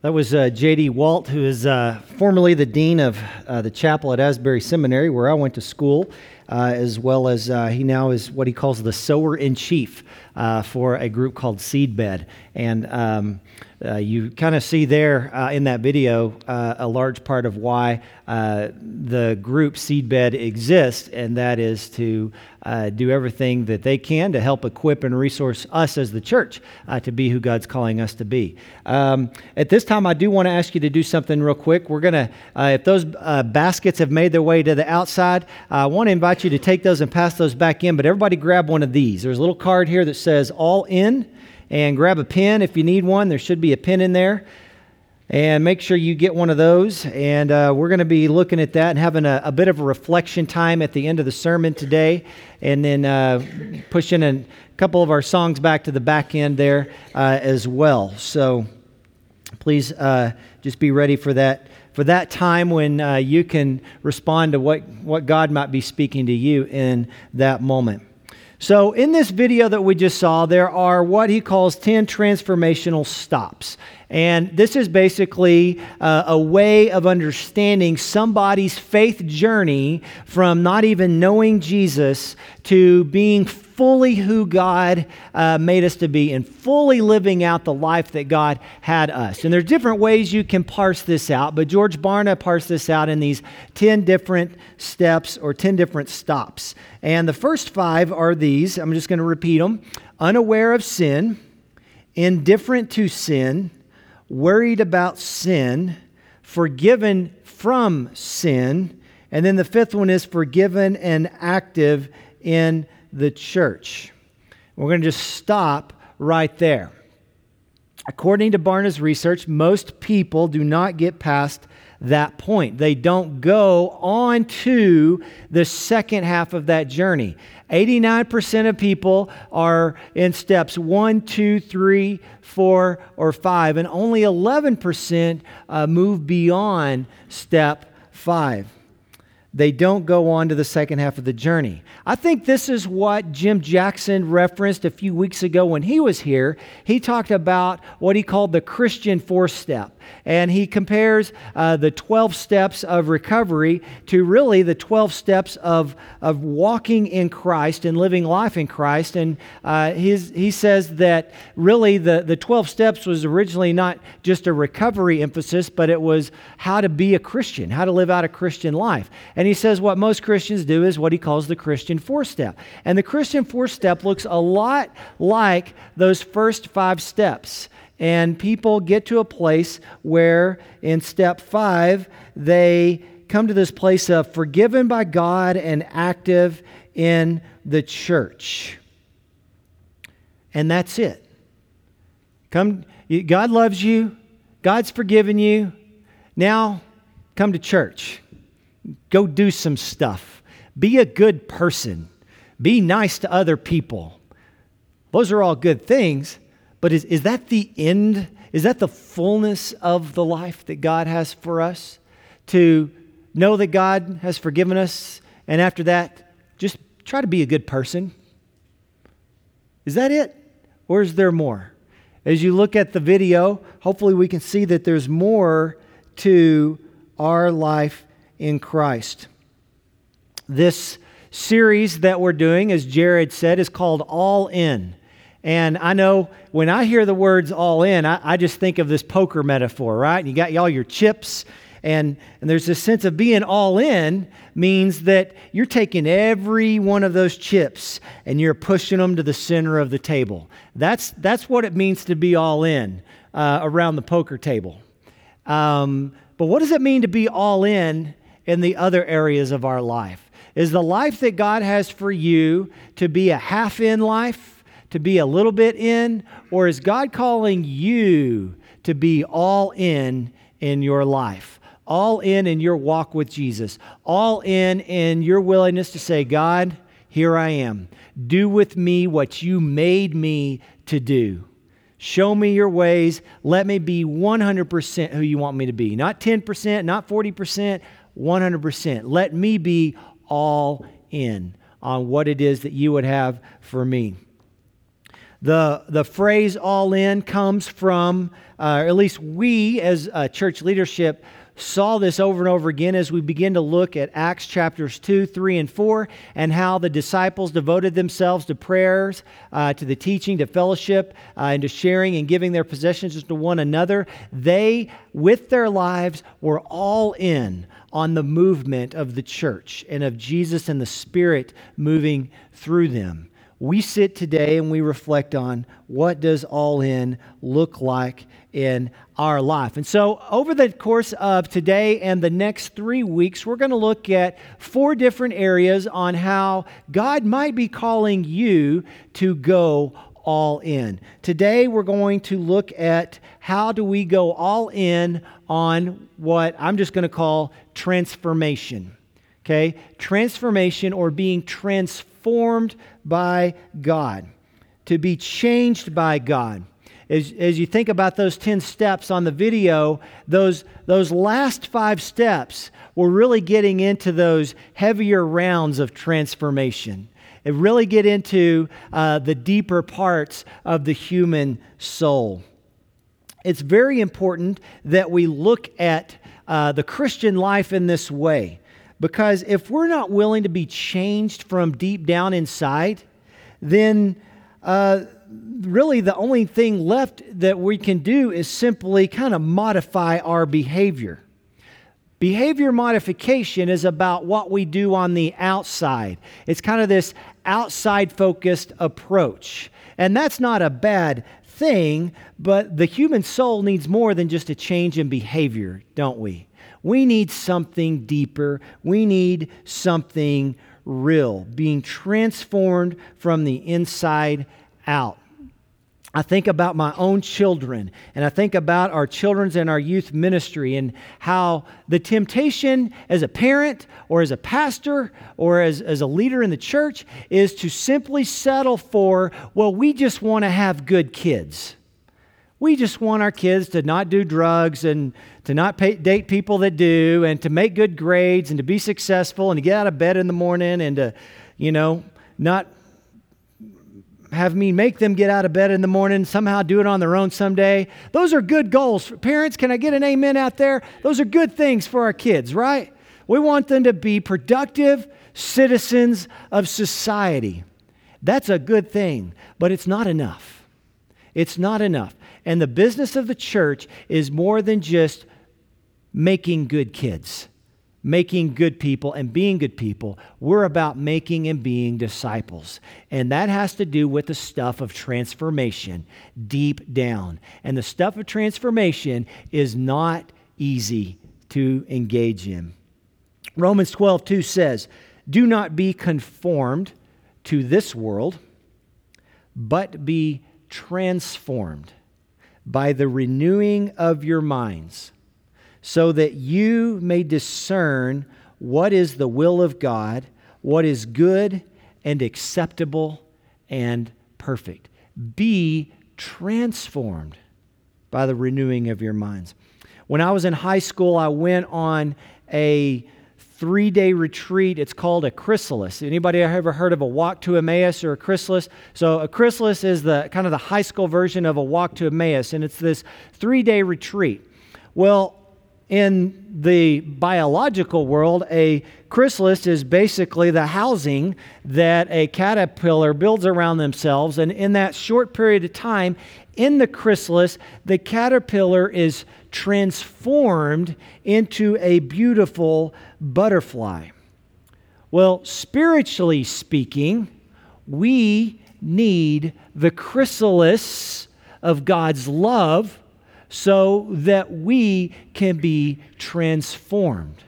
That was uh, J.D. Walt, who is uh, formerly the dean of uh, the chapel at Asbury Seminary, where I went to school, uh, as well as uh, he now is what he calls the sower in chief uh, for a group called Seedbed. And um, you kind of see there in that video a large part of why the group Seedbed exists, and that is to do everything that they can to help equip and resource us as the church to be who God's calling us to be. Um, at this time, I do want to ask you to do something real quick. We're going to, uh, if those uh, baskets have made their way to the outside, I want to invite you to take those and pass those back in. But everybody grab one of these. There's a little card here that says all in, and grab a pen if you need one. There should be a pen in there. And make sure you get one of those. And uh, we're going to be looking at that and having a, a, bit of a reflection time at the end of the sermon today. And then uh, pushing a couple of our songs back to the back end there uh, as well. So please uh, just be ready for that for that time when uh, you can respond to what, what God might be speaking to you in that moment. So, in this video that we just saw, there are what he calls 10 transformational stops. And this is basically uh, a way of understanding somebody's faith journey from not even knowing Jesus to being fully who God uh, made us to be and fully living out the life that God had us. And there's different ways you can parse this out, but George Barna parsed this out in these 10 different steps or 10 different stops. And the first five are these. I'm just going to repeat them unaware of sin, indifferent to sin, worried about sin, forgiven from sin, and then the fifth one is forgiven and active in the church. We're going to just stop right there. According to Barna's research, most people do not get past that point. They don't go on to the second half of that journey. 89% of people are in steps one, two, three, four, or five, and only 11% uh, move beyond step five they don't go on to the second half of the journey. I think this is what Jim Jackson referenced a few weeks ago when he was here. He talked about what he called the Christian four step. And he compares uh, the 12 steps of recovery to really the 12 steps of, of walking in Christ and living life in Christ. And uh, his, he says that really the, the 12 steps was originally not just a recovery emphasis, but it was how to be a Christian, how to live out a Christian life. And he says what most Christians do is what he calls the Christian four step. And the Christian four step looks a lot like those first five steps. And people get to a place where, in step five, they come to this place of forgiven by God and active in the church. And that's it. Come, God loves you, God's forgiven you. Now, come to church. Go do some stuff. Be a good person. Be nice to other people. Those are all good things. But is, is that the end? Is that the fullness of the life that God has for us? To know that God has forgiven us, and after that, just try to be a good person? Is that it? Or is there more? As you look at the video, hopefully we can see that there's more to our life in Christ. This series that we're doing, as Jared said, is called All In. And I know when I hear the words all in, I, I just think of this poker metaphor, right? You got all your chips, and, and there's this sense of being all in means that you're taking every one of those chips and you're pushing them to the center of the table. That's, that's what it means to be all in uh, around the poker table. Um, but what does it mean to be all in in the other areas of our life? Is the life that God has for you to be a half in life? To be a little bit in, or is God calling you to be all in in your life? All in in your walk with Jesus, all in in your willingness to say, God, here I am. Do with me what you made me to do. Show me your ways. Let me be 100% who you want me to be. Not 10%, not 40%, 100%. Let me be all in on what it is that you would have for me. The, the phrase all in comes from, uh, at least we as church leadership saw this over and over again as we begin to look at Acts chapters 2, 3, and 4, and how the disciples devoted themselves to prayers, uh, to the teaching, to fellowship, uh, and to sharing and giving their possessions to one another. They, with their lives, were all in on the movement of the church and of Jesus and the Spirit moving through them. We sit today and we reflect on what does all in look like in our life. And so, over the course of today and the next three weeks, we're going to look at four different areas on how God might be calling you to go all in. Today, we're going to look at how do we go all in on what I'm just going to call transformation. Okay? Transformation or being transformed by God, to be changed by God. As, as you think about those 10 steps on the video, those, those last five steps, we're really getting into those heavier rounds of transformation. And really get into uh, the deeper parts of the human soul. It's very important that we look at uh, the Christian life in this way because if we're not willing to be changed from deep down inside, then uh, really the only thing left that we can do is simply kind of modify our behavior. Behavior modification is about what we do on the outside. It's kind of this outside focused approach. And that's not a bad thing, but the human soul needs more than just a change in behavior, don't we? We need something deeper. We need something real, being transformed from the inside out. I think about my own children and I think about our children's and our youth ministry and how the temptation as a parent or as a pastor or as, as a leader in the church is to simply settle for, well, we just want to have good kids. We just want our kids to not do drugs and to not pay, date people that do and to make good grades and to be successful and to get out of bed in the morning and to, you know, not have me make them get out of bed in the morning, somehow do it on their own someday. Those are good goals. Parents, can I get an amen out there? Those are good things for our kids, right? We want them to be productive citizens of society. That's a good thing, but it's not enough. It's not enough. And the business of the church is more than just making good kids making good people and being good people. We're about making and being disciples. And that has to do with the stuff of transformation deep down. And the stuff of transformation is not easy to engage in. Romans 12, 2 says, Do not be conformed to this world, but be transformed by the renewing of your minds so that you may discern what is the will of God, what is good and acceptable and perfect. Be transformed by the renewing of your minds. When I was in high school, I went on a three day retreat. It's called a chrysalis. Anybody ever heard of a walk to Emmaus or a chrysalis? So a chrysalis is the kind of the high school version of a walk to Emmaus, and it's this three day retreat. Well, in the biological world, a chrysalis is basically the housing that a caterpillar builds around themselves. And in that short period of time, in the chrysalis, the caterpillar is transformed into a beautiful butterfly. Well, spiritually speaking, we need the chrysalis of God's love so that we can be transformed.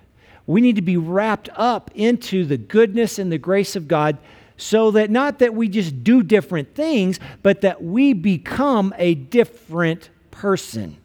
We need to be wrapped up into the goodness and the grace of God so that not that we just do different things, but that we become a different person.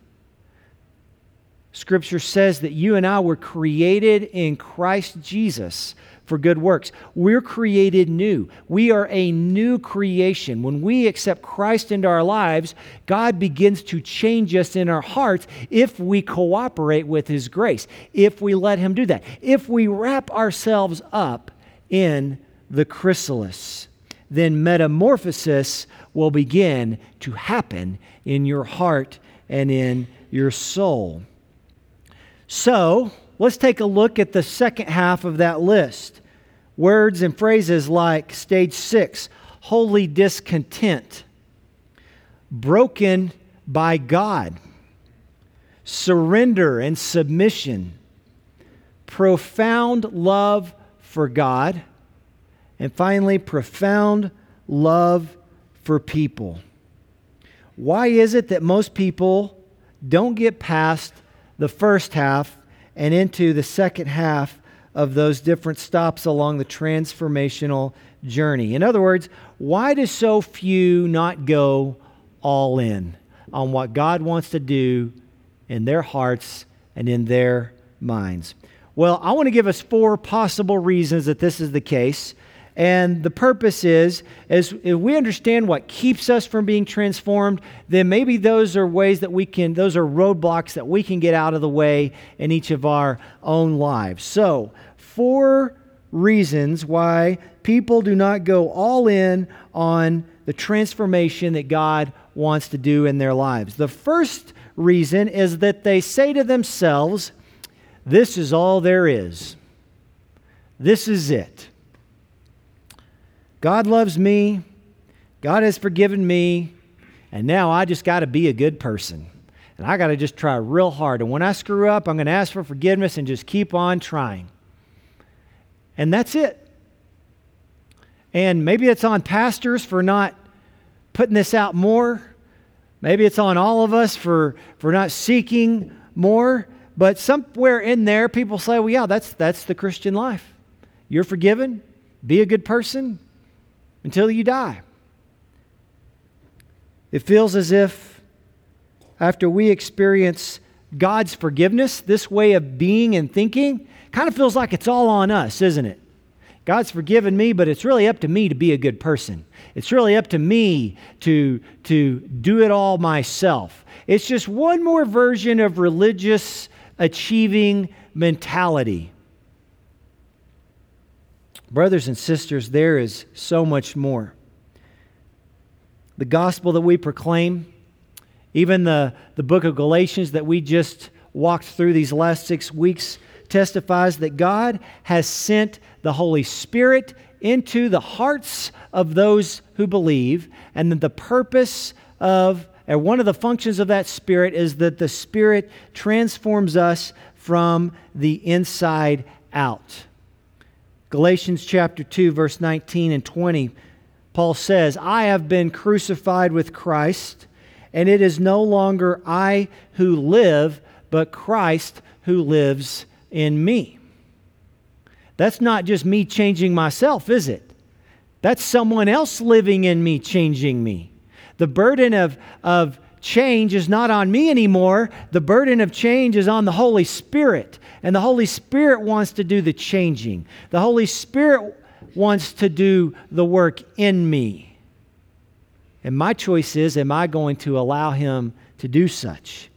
Scripture says that you and I were created in Christ Jesus for good works. We're created new. We are a new creation. When we accept Christ into our lives, God begins to change us in our hearts if we cooperate with His grace, if we let Him do that, if we wrap ourselves up in the chrysalis. then metamorphosis will begin to happen in your heart and in your soul. So, let's take a look at the second half of that list. Words and phrases like stage six, holy discontent, broken by God, surrender and submission, profound love for God, and finally, profound love for people. Why is it that most people don't get past the first half and into the second half of those different stops along the transformational journey? In other words, why do so few not go all in on what God wants to do in their hearts and in their minds? Well, I want to give us four possible reasons that this is the case. And the purpose is, is if we understand what keeps us from being transformed, then maybe those are ways that we can, those are roadblocks that we can get out of the way in each of our own lives. So, four reasons why people do not go all in on the transformation that God wants to do in their lives. The first reason is that they say to themselves, This is all there is. This is it. God loves me, God has forgiven me, and now I just got to be a good person. And I got to just try real hard. And when I screw up, I'm going to ask for forgiveness and just keep on trying. And that's it. And maybe it's on pastors for not putting this out more. Maybe it's on all of us for, for not seeking more. But somewhere in there, people say, well, yeah, that's, that's the Christian life. You're forgiven, be a good person, until you die. It feels as if after we experience God's forgiveness, this way of being and thinking kind of feels like it's all on us, isn't it? God's forgiven me, but it's really up to me to be a good person. It's really up to me to, to do it all myself. It's just one more version of religious achieving mentality. Brothers and sisters, there is so much more. The gospel that we proclaim, even the, the book of Galatians that we just walked through these last six weeks, testifies that God has sent the Holy Spirit into the hearts of those who believe, and that the purpose of, and one of the functions of that Spirit is that the Spirit transforms us from the inside out. Galatians chapter 2, verse 19 and 20, Paul says, I have been crucified with Christ, and it is no longer I who live, but Christ who lives in me. That's not just me changing myself, is it? That's someone else living in me, changing me. The burden of, of change is not on me anymore. The burden of change is on the Holy Spirit. And the Holy Spirit wants to do the changing. The Holy Spirit wants to do the work in me. And my choice is am I going to allow Him to do such?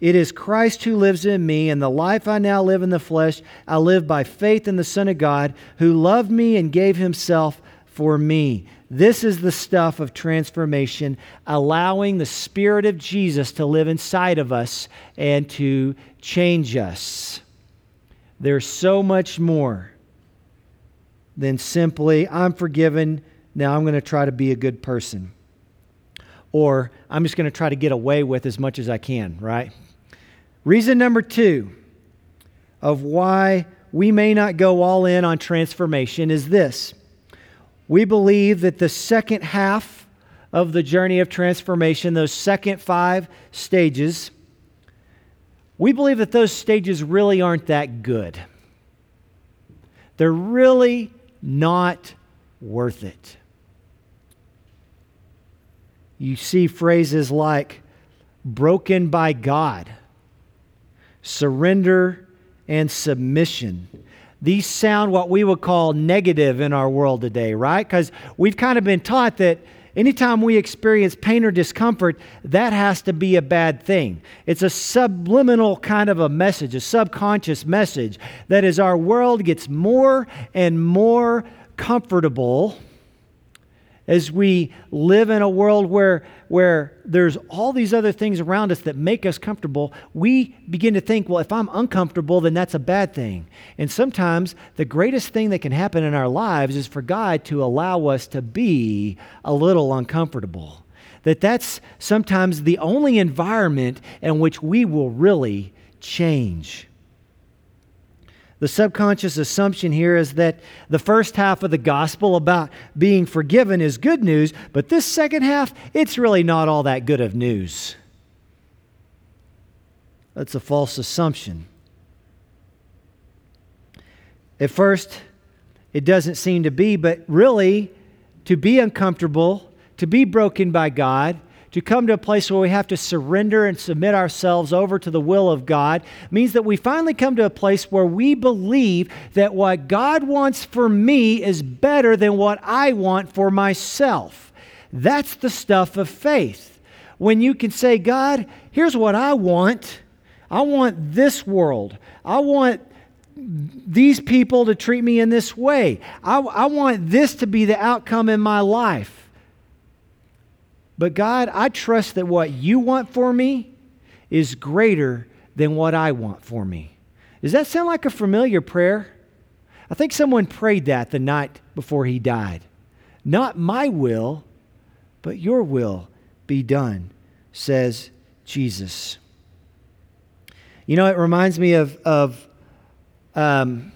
It is Christ who lives in me, and the life I now live in the flesh, I live by faith in the Son of God, who loved me and gave Himself for me. This is the stuff of transformation, allowing the Spirit of Jesus to live inside of us and to change us. There's so much more than simply, I'm forgiven, now I'm going to try to be a good person. Or I'm just going to try to get away with as much as I can, right? Reason number two of why we may not go all in on transformation is this we believe that the second half of the journey of transformation, those second five stages, we believe that those stages really aren't that good. They're really not worth it. You see phrases like broken by God, surrender, and submission these sound what we would call negative in our world today, right? Because we've kind of been taught that anytime we experience pain or discomfort, that has to be a bad thing. It's a subliminal kind of a message, a subconscious message that as our world gets more and more comfortable, as we live in a world where, where there's all these other things around us that make us comfortable, we begin to think, well, if I'm uncomfortable, then that's a bad thing. And sometimes the greatest thing that can happen in our lives is for God to allow us to be a little uncomfortable. That that's sometimes the only environment in which we will really change. The subconscious assumption here is that the first half of the gospel about being forgiven is good news, but this second half, it's really not all that good of news. That's a false assumption. At first, it doesn't seem to be, but really, to be uncomfortable, to be broken by God, to come to a place where we have to surrender and submit ourselves over to the will of God means that we finally come to a place where we believe that what God wants for me is better than what I want for myself. That's the stuff of faith. When you can say, God, here's what I want. I want this world. I want these people to treat me in this way. I, I want this to be the outcome in my life. But God, I trust that what you want for me is greater than what I want for me. Does that sound like a familiar prayer? I think someone prayed that the night before he died. Not my will, but your will be done, says Jesus. You know, it reminds me of, of um,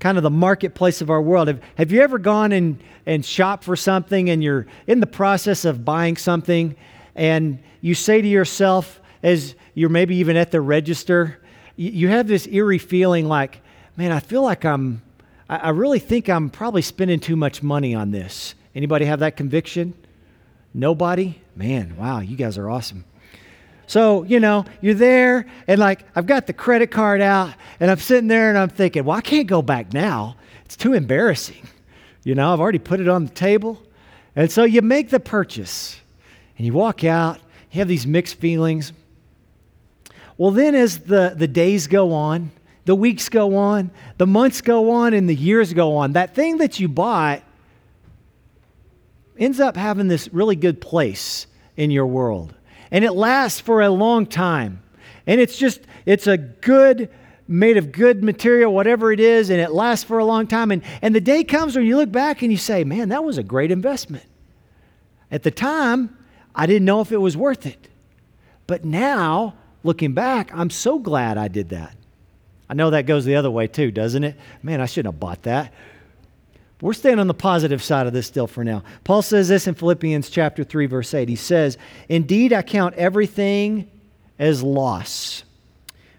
kind of the marketplace of our world. Have, have you ever gone and, and shopped for something and you're in the process of buying something and you say to yourself, as you're maybe even at the register, you, you have this eerie feeling like, man, I feel like I'm, I, I really think I'm probably spending too much money on this. Anybody have that conviction? Nobody? Man, wow, you guys are awesome. So, you know, you're there, and like, I've got the credit card out, and I'm sitting there and I'm thinking, well, I can't go back now. It's too embarrassing. You know, I've already put it on the table. And so you make the purchase, and you walk out, you have these mixed feelings. Well, then, as the, the days go on, the weeks go on, the months go on, and the years go on, that thing that you bought ends up having this really good place in your world and it lasts for a long time. And it's just, it's a good, made of good material, whatever it is, and it lasts for a long time. And, and the day comes when you look back and you say, man, that was a great investment. At the time, I didn't know if it was worth it. But now, looking back, I'm so glad I did that. I know that goes the other way too, doesn't it? Man, I shouldn't have bought that. We're staying on the positive side of this still for now. Paul says this in Philippians chapter 3 verse 8. He says, "Indeed I count everything as loss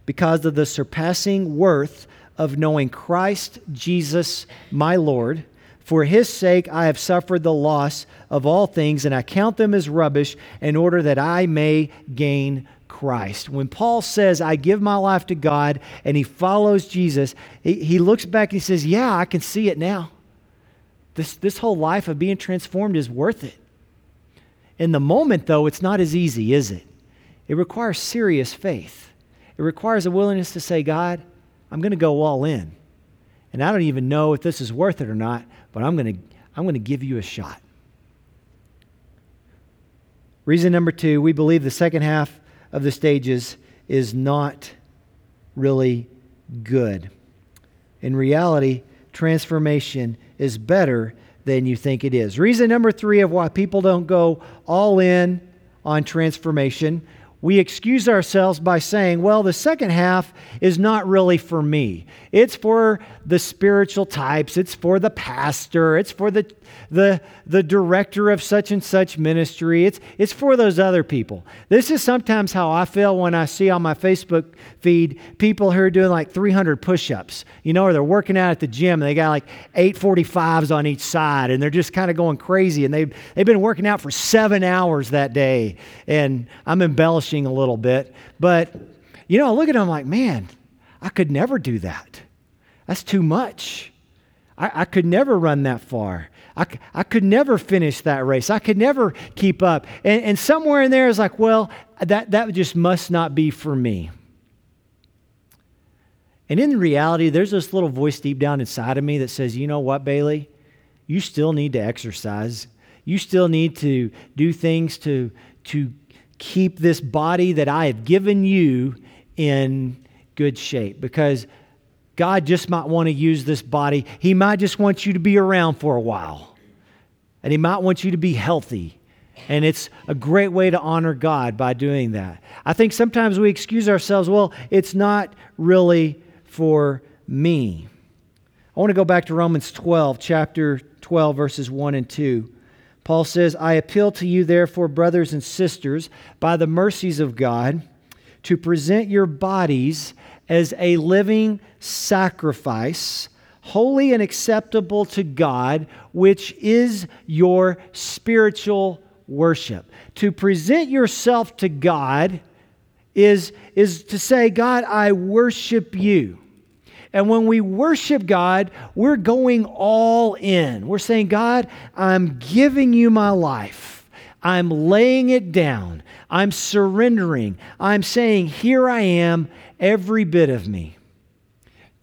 because of the surpassing worth of knowing Christ Jesus my Lord. For his sake I have suffered the loss of all things and I count them as rubbish in order that I may gain Christ. When Paul says, I give my life to God and he follows Jesus, he, he looks back and he says, Yeah, I can see it now. This, this whole life of being transformed is worth it. In the moment, though, it's not as easy, is it? It requires serious faith. It requires a willingness to say, God, I'm going to go all in. And I don't even know if this is worth it or not, but I'm going to, I'm going to give you a shot. Reason number two we believe the second half of the stages is not really good. In reality, transformation is better than you think it is. Reason number three of why people don't go all in on transformation we excuse ourselves by saying, well, the second half is not really for me. It's for the spiritual types, it's for the pastor, it's for the, the, the director of such and such ministry, it's, it's for those other people. This is sometimes how I feel when I see on my Facebook feed people who are doing like 300 push ups, you know, or they're working out at the gym and they got like 845s on each side and they're just kind of going crazy and they've, they've been working out for seven hours that day. And I'm embellishing a little bit. But, you know, I look at them like, man, I could never do that. That's too much. I, I could never run that far. I, I could never finish that race. I could never keep up. And, and somewhere in there is like, well, that, that just must not be for me. And in reality, there's this little voice deep down inside of me that says, you know what, Bailey? You still need to exercise. You still need to do things to, to keep this body that I have given you in good shape because God just might want to use this body. He might just want you to be around for a while. And He might want you to be healthy. And it's a great way to honor God by doing that. I think sometimes we excuse ourselves, well, it's not really for me. I want to go back to Romans 12, chapter 12, verses 1 and 2. Paul says, I appeal to you, therefore, brothers and sisters, by the mercies of God, to present your bodies as a living sacrifice, holy and acceptable to God, which is your spiritual worship. To present yourself to God is, is to say, God, I worship you. And when we worship God, we're going all in. We're saying, God, I'm giving you my life. I'm laying it down. I'm surrendering. I'm saying, Here I am, every bit of me.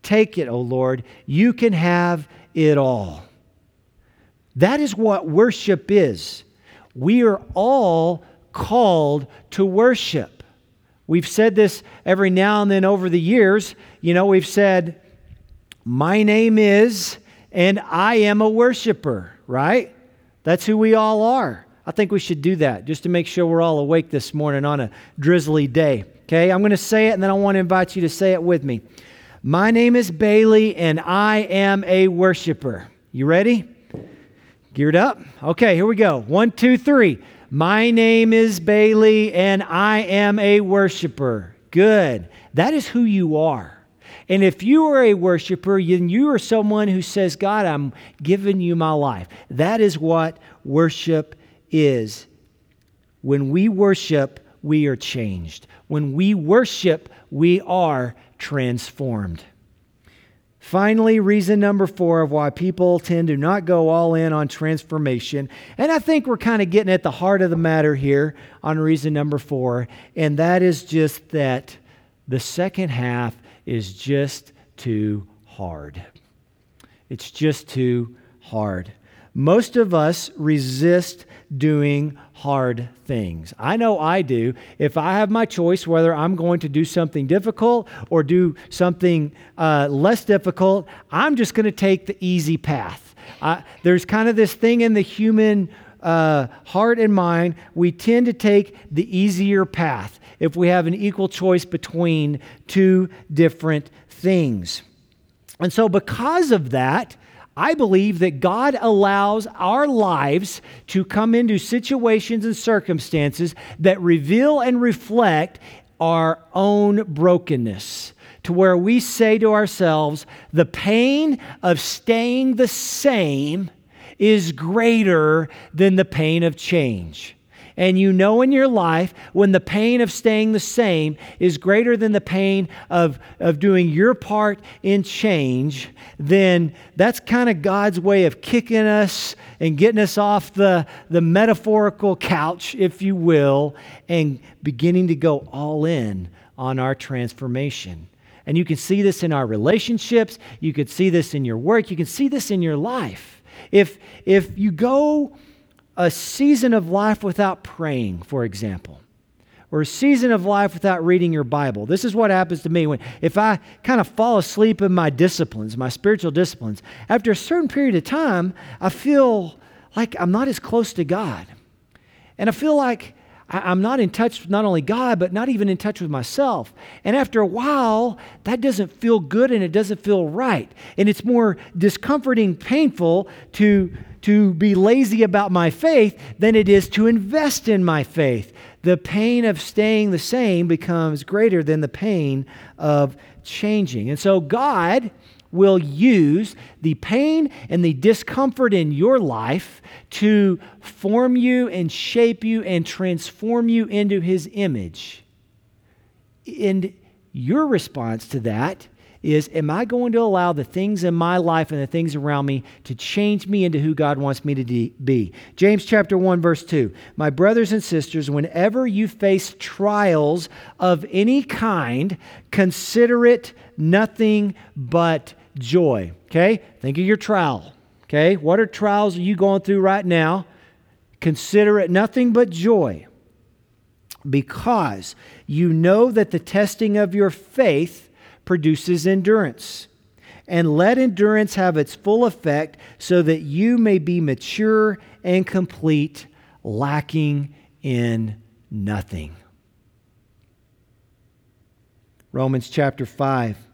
Take it, O Lord. You can have it all. That is what worship is. We are all called to worship. We've said this every now and then over the years. You know, we've said, My name is, and I am a worshiper, right? That's who we all are. I think we should do that just to make sure we're all awake this morning on a drizzly day. Okay, I'm going to say it and then I want to invite you to say it with me. My name is Bailey and I am a worshiper. You ready? Geared up? Okay, here we go. One, two, three. My name is Bailey and I am a worshiper. Good. That is who you are. And if you are a worshiper, then you are someone who says, God, I'm giving you my life. That is what worship is. When we worship, we are changed. When we worship, we are transformed. Finally, reason number four of why people tend to not go all in on transformation. And I think we're kind of getting at the heart of the matter here on reason number four. And that is just that the second half is just too hard. It's just too hard. Most of us resist doing hard things. I know I do. If I have my choice whether I'm going to do something difficult or do something uh, less difficult, I'm just going to take the easy path. Uh, there's kind of this thing in the human uh, heart and mind, we tend to take the easier path if we have an equal choice between two different things. And so, because of that, I believe that God allows our lives to come into situations and circumstances that reveal and reflect our own brokenness. To where we say to ourselves, the pain of staying the same is greater than the pain of change and you know in your life when the pain of staying the same is greater than the pain of, of doing your part in change, then that's kind of God's way of kicking us and getting us off the, the metaphorical couch, if you will, and beginning to go all in on our transformation. And you can see this in our relationships, you can see this in your work, you can see this in your life. If, if you go a season of life without praying, for example, or a season of life without reading your Bible. This is what happens to me when if I kind of fall asleep in my disciplines, my spiritual disciplines, after a certain period of time, I feel like I'm not as close to God. And I feel like I'm not in touch with not only God, but not even in touch with myself. And after a while, that doesn't feel good and it doesn't feel right. And it's more discomforting, painful to, to be lazy about my faith than it is to invest in my faith. The pain of staying the same becomes greater than the pain of changing. And so, God will use the pain and the discomfort in your life to form you and shape you and transform you into His image. And your response to that is Am I going to allow the things in my life and the things around me to change me into who God wants me to be? James chapter 1, verse 2. My brothers and sisters, whenever you face trials of any kind, consider it nothing but joy. Okay? Think of your trial. Okay? What are trials are you going through right now? Consider it nothing but joy because you know that the testing of your faith produces endurance. And let endurance have its full effect so that you may be mature and complete, lacking in nothing. Romans chapter 5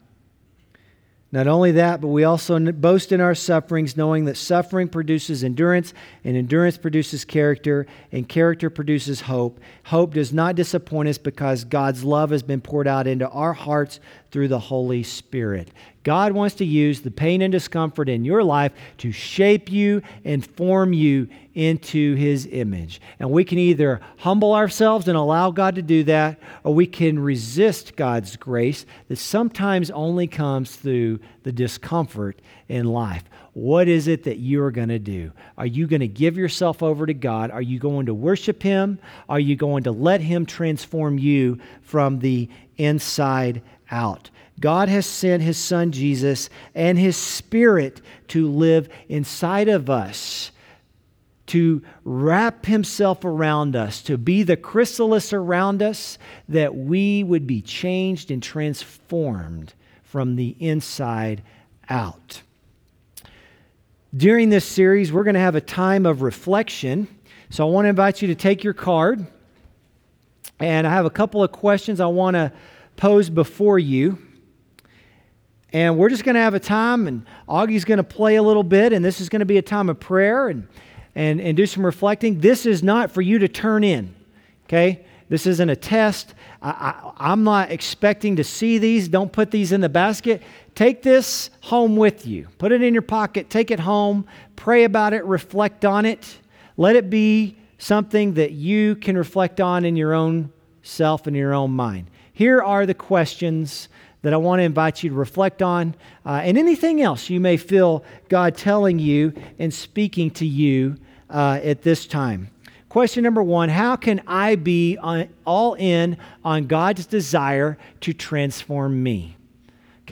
not only that, but we also boast in our sufferings, knowing that suffering produces endurance, and endurance produces character, and character produces hope. Hope does not disappoint us because God's love has been poured out into our hearts through the Holy Spirit. God wants to use the pain and discomfort in your life to shape you and form you into His image. And we can either humble ourselves and allow God to do that, or we can resist God's grace that sometimes only comes through the discomfort in life. What is it that you're going to do? Are you going to give yourself over to God? Are you going to worship Him? Are you going to let Him transform you from the inside out? God has sent His Son Jesus and His Spirit to live inside of us to wrap himself around us, to be the chrysalis around us, that we would be changed and transformed from the inside out. During this series, we're going to have a time of reflection. So I want to invite you to take your card. And I have a couple of questions I want to pose before you. And we're just going to have a time, and Augie's going to play a little bit, and this is going to be a time of prayer and, and, and do some reflecting. This is not for you to turn in, okay? This isn't a test. I, I, I'm not expecting to see these. Don't put these in the basket. Take this home with you. Put it in your pocket. Take it home. Pray about it. Reflect on it. Let it be something that you can reflect on in your own self and your own mind. Here are the questions that I want to invite you to reflect on, uh, and anything else you may feel God telling you and speaking to you uh, at this time. Question number one How can I be on, all in on God's desire to transform me?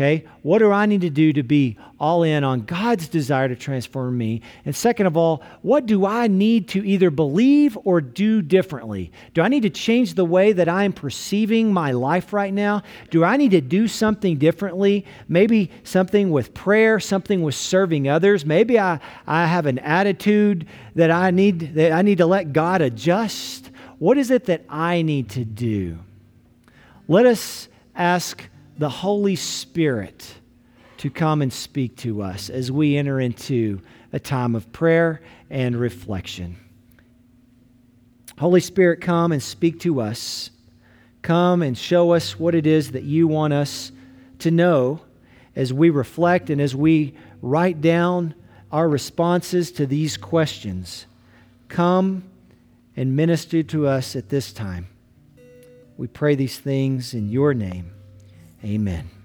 Okay, what do I need to do to be all in on God's desire to transform me? And second of all, what do I need to either believe or do differently? Do I need to change the way that I'm perceiving my life right now? Do I need to do something differently? Maybe something with prayer, something with serving others. Maybe I, I have an attitude that I need that I need to let God adjust. What is it that I need to do? Let us ask the Holy Spirit to come and speak to us as we enter into a time of prayer and reflection. Holy Spirit, come and speak to us. Come and show us what it is that you want us to know as we reflect and as we write down our responses to these questions. Come and minister to us at this time. We pray these things in your name. Amen.